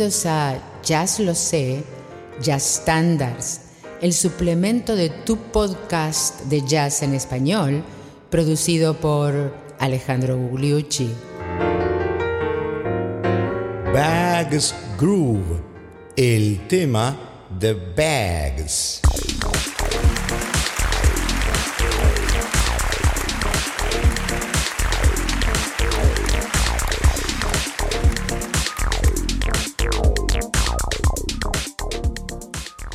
Bienvenidos a Jazz Lo Sé, Jazz Standards, el suplemento de tu podcast de jazz en español, producido por Alejandro Gugliucci. Bags Groove, el tema de Bags.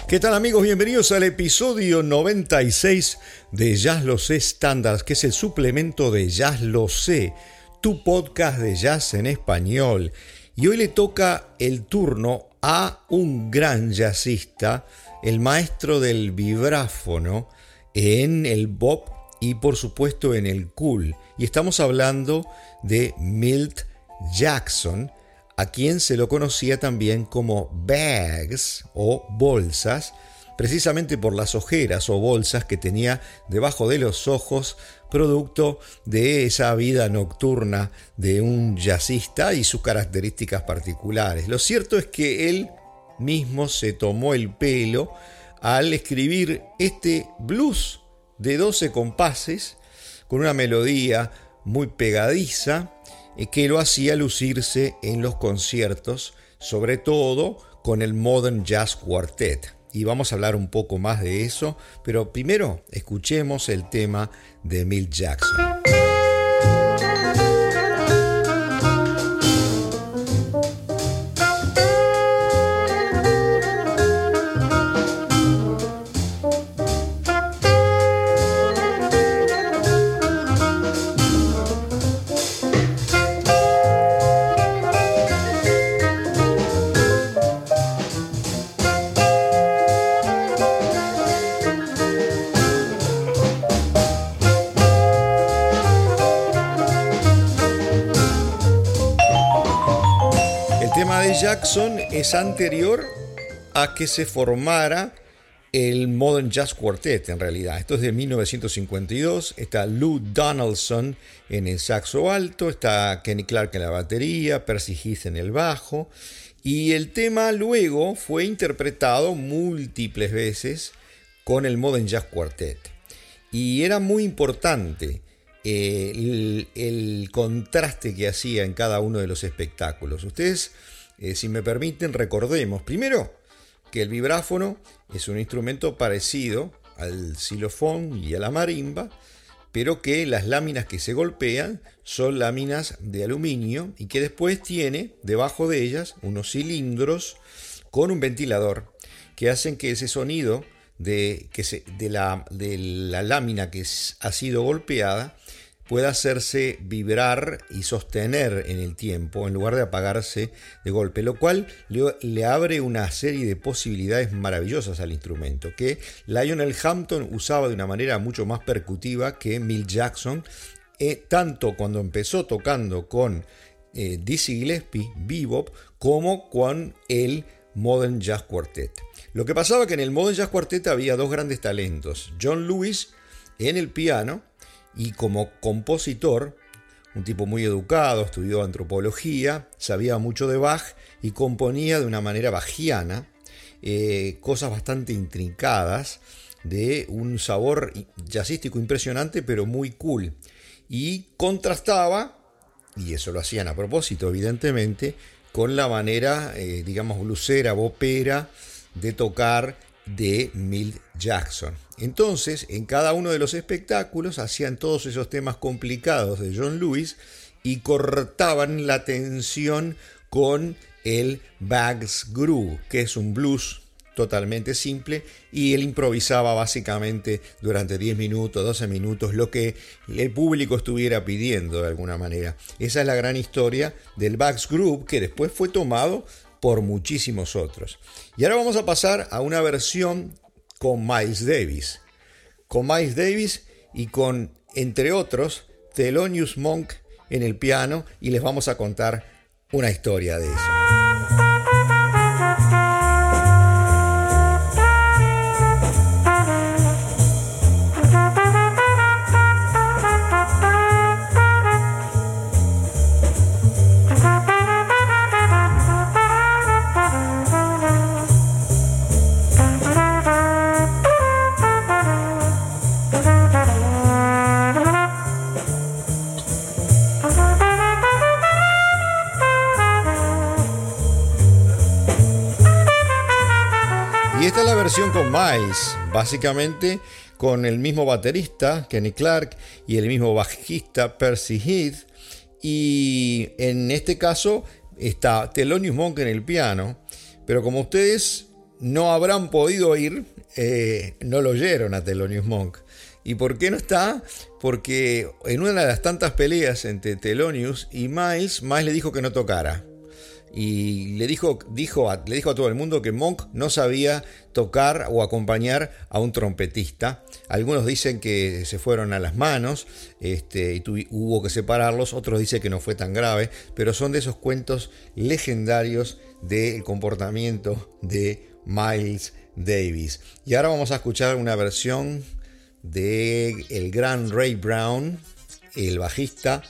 ¿Qué tal amigos? Bienvenidos al episodio 96 de Jazz Lo Sé Standards, que es el suplemento de Jazz Lo Sé, tu podcast de jazz en español. Y hoy le toca el turno a un gran jazzista, el maestro del vibráfono en el bop y por supuesto en el cool. Y estamos hablando de Milt Jackson, a quien se lo conocía también como bags o bolsas, precisamente por las ojeras o bolsas que tenía debajo de los ojos, producto de esa vida nocturna de un jazzista y sus características particulares. Lo cierto es que él mismo se tomó el pelo al escribir este blues de 12 compases con una melodía muy pegadiza que lo hacía lucirse en los conciertos, sobre todo con el Modern Jazz Quartet. Y vamos a hablar un poco más de eso, pero primero escuchemos el tema de Milt Jackson. Jackson es anterior a que se formara el Modern Jazz Quartet en realidad. Esto es de 1952. Está Lou Donaldson en el saxo alto, está Kenny Clark en la batería, Percy Heath en el bajo. Y el tema luego fue interpretado múltiples veces con el Modern Jazz Quartet. Y era muy importante eh, el, el contraste que hacía en cada uno de los espectáculos. Ustedes eh, si me permiten, recordemos primero que el vibráfono es un instrumento parecido al xilofón y a la marimba, pero que las láminas que se golpean son láminas de aluminio y que después tiene debajo de ellas unos cilindros con un ventilador que hacen que ese sonido de, que de, la, de la lámina que ha sido golpeada pueda hacerse vibrar y sostener en el tiempo en lugar de apagarse de golpe, lo cual le, abre una serie de posibilidades maravillosas al instrumento que Lionel Hampton usaba de una manera mucho más percutiva que Milt Jackson, eh, tanto cuando empezó tocando con eh, Dizzy Gillespie, bebop, como con el Modern Jazz Quartet. Lo que pasaba que en el Modern Jazz Quartet había dos grandes talentos, John Lewis en el piano, y como compositor, un tipo muy educado, estudió antropología, sabía mucho de Bach y componía de una manera bajiana eh, cosas bastante intrincadas, de un sabor jazzístico impresionante, pero muy cool. Y contrastaba, y eso lo hacían a propósito, evidentemente, con la manera, eh, digamos, blusera, bopera de tocar de Milt Jackson. Entonces, en cada uno de los espectáculos hacían todos esos temas complicados de John Lewis y cortaban la tensión con el Bags Groove, que es un blues totalmente simple y él improvisaba básicamente durante 10 minutos, 12 minutos, lo que el público estuviera pidiendo de alguna manera. Esa es la gran historia del Bags Groove que después fue tomado por muchísimos otros. Y ahora vamos a pasar a una versión con Miles Davis. Con Miles Davis y con, entre otros, Thelonious Monk en el piano y les vamos a contar una historia de eso. Miles, básicamente con el mismo baterista, Kenny Clark, y el mismo bajista, Percy Heath. Y en este caso está Thelonious Monk en el piano. Pero como ustedes no habrán podido oír, eh, no lo oyeron a Thelonious Monk. ¿Y por qué no está? Porque en una de las tantas peleas entre Thelonious y Miles, Miles le dijo que no tocara y le dijo, dijo a, le dijo a todo el mundo que Monk no sabía tocar o acompañar a un trompetista. Algunos dicen que se fueron a las manos este, y hubo que separarlos, otros dicen que no fue tan grave, pero son de esos cuentos legendarios del comportamiento de Miles Davis. Y ahora vamos a escuchar una versión de el gran Ray Brown, el bajista,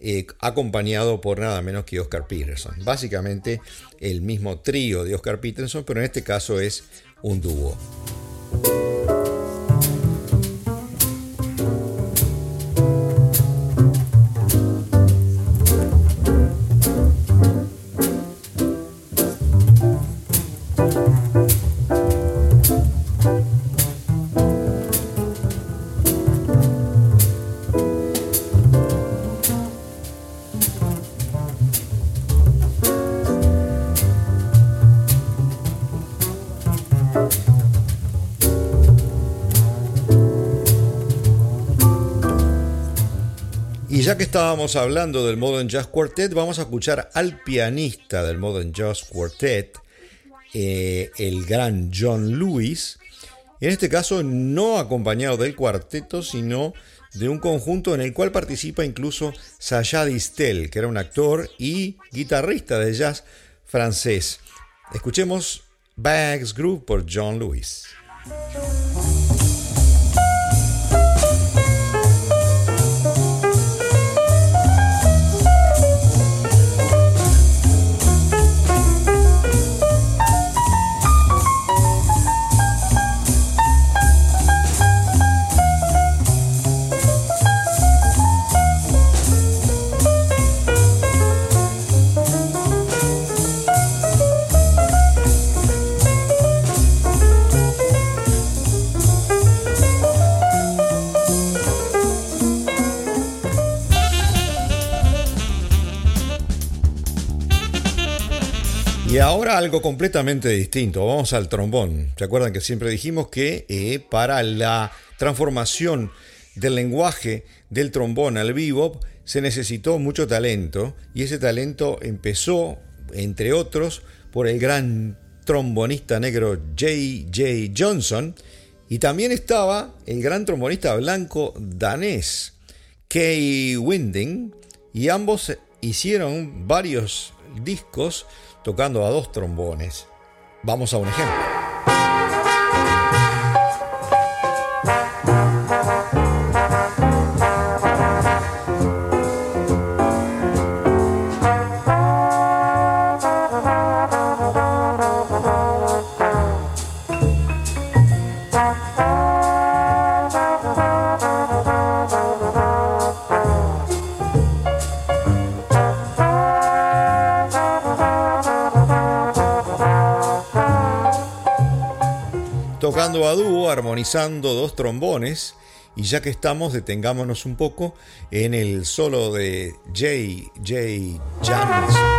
eh, acompañado por nada menos que Oscar Peterson. Básicamente el mismo trío de Oscar Peterson, pero en este caso es un dúo. Ya que estábamos hablando del Modern Jazz Quartet, vamos a escuchar al pianista del Modern Jazz Quartet, eh, el gran John Lewis. En este caso, no acompañado del cuarteto, sino de un conjunto en el cual participa incluso Sacha Distel, que era un actor y guitarrista de jazz francés. Escuchemos Bags Groove por John Lewis. Y ahora algo completamente distinto. Vamos al trombón. ¿Se acuerdan que siempre dijimos que eh, para la transformación del lenguaje del trombón al vivo se necesitó mucho talento y ese talento empezó, entre otros, por el gran trombonista negro J.J. Johnson y también estaba el gran trombonista blanco danés Kay Winding y ambos hicieron varios discos tocando a dos trombones. Vamos a un ejemplo. A dúo, armonizando dos trombones. Y ya que estamos, detengámonos un poco en el solo de J. J.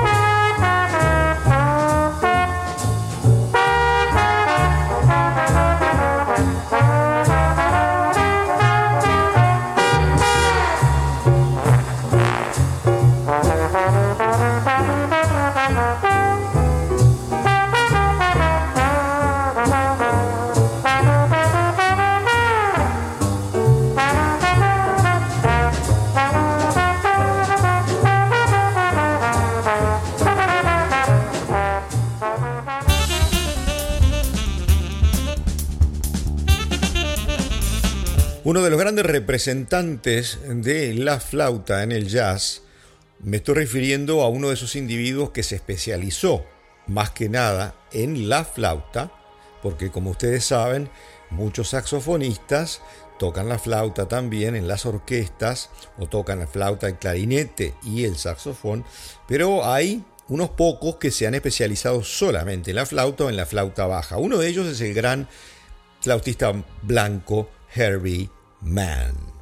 Uno de los grandes representantes de la flauta en el jazz, me estoy refiriendo a uno de esos individuos que se especializó más que nada en la flauta, porque como ustedes saben, muchos saxofonistas tocan la flauta también en las orquestas o tocan la flauta, el clarinete y el saxofón, pero hay unos pocos que se han especializado solamente en la flauta o en la flauta baja. Uno de ellos es el gran flautista blanco Herbie man.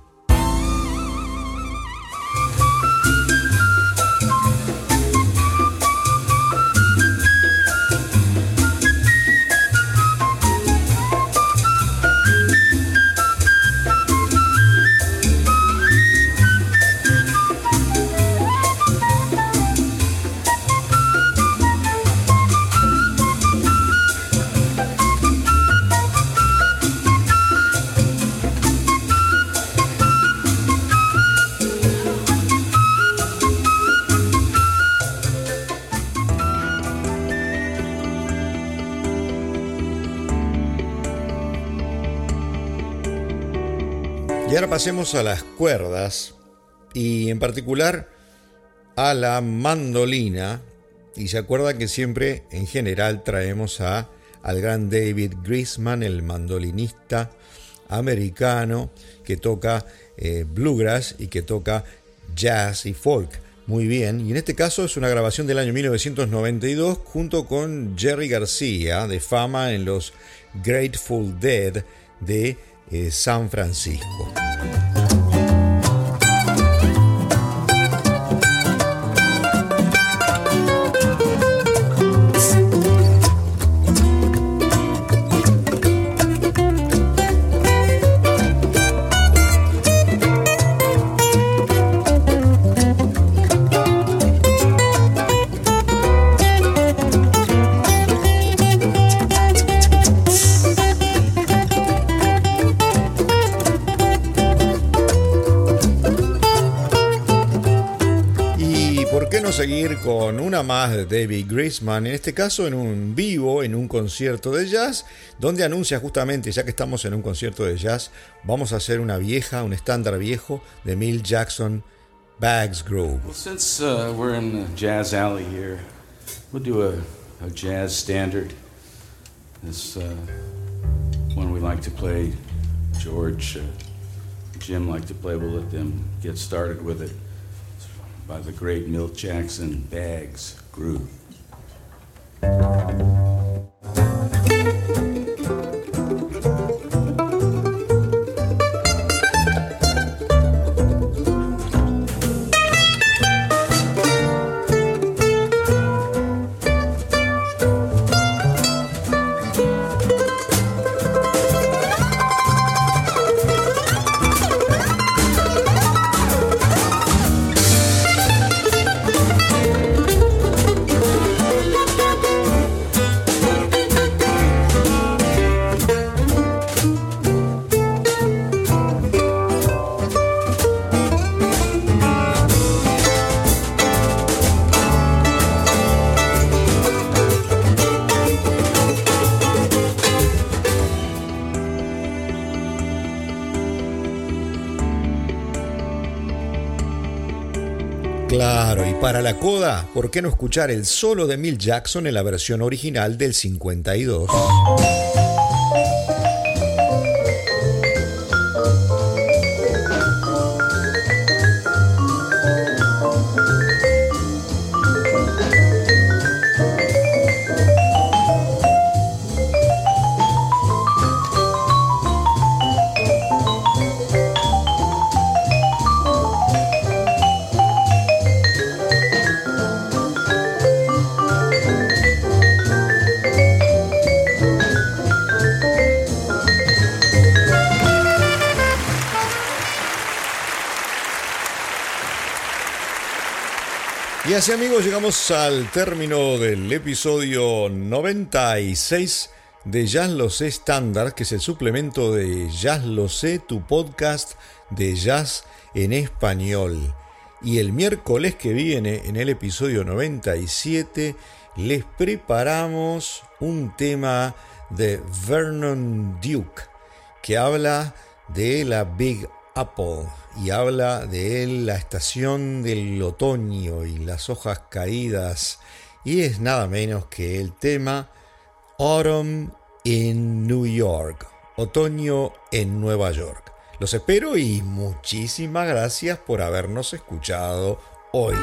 Pasemos a las cuerdas y en particular a la mandolina. Y se acuerda que siempre en general traemos a, al gran David Grisman, el mandolinista americano que toca eh, bluegrass y que toca jazz y folk. Muy bien, y en este caso es una grabación del año 1992 junto con Jerry García, de fama en los Grateful Dead de eh, San Francisco. Una más de David Grisman, en este caso en un vivo, en un concierto de jazz, donde anuncia justamente, ya que estamos en un concierto de jazz, vamos a hacer una vieja, un estándar viejo de Mill Jackson, Bags Grove. Well, since uh, we're in the jazz alley here, we'll do a, a jazz standard. This uh, one we like to play, George, uh, Jim like to play. We'll let them get started with it. By the great Milt Jackson Bags Groove. Para la coda, ¿por qué no escuchar el solo de Mill Jackson en la versión original del 52? Y así amigos llegamos al término del episodio 96 de Jazz Lo Sé Standard, que es el suplemento de Jazz Lo Sé, tu podcast de jazz en español. Y el miércoles que viene, en el episodio 97, les preparamos un tema de Vernon Duke, que habla de la Big Apple y habla de la estación del otoño y las hojas caídas y es nada menos que el tema Autumn in New York, otoño en Nueva York. Los espero y muchísimas gracias por habernos escuchado hoy.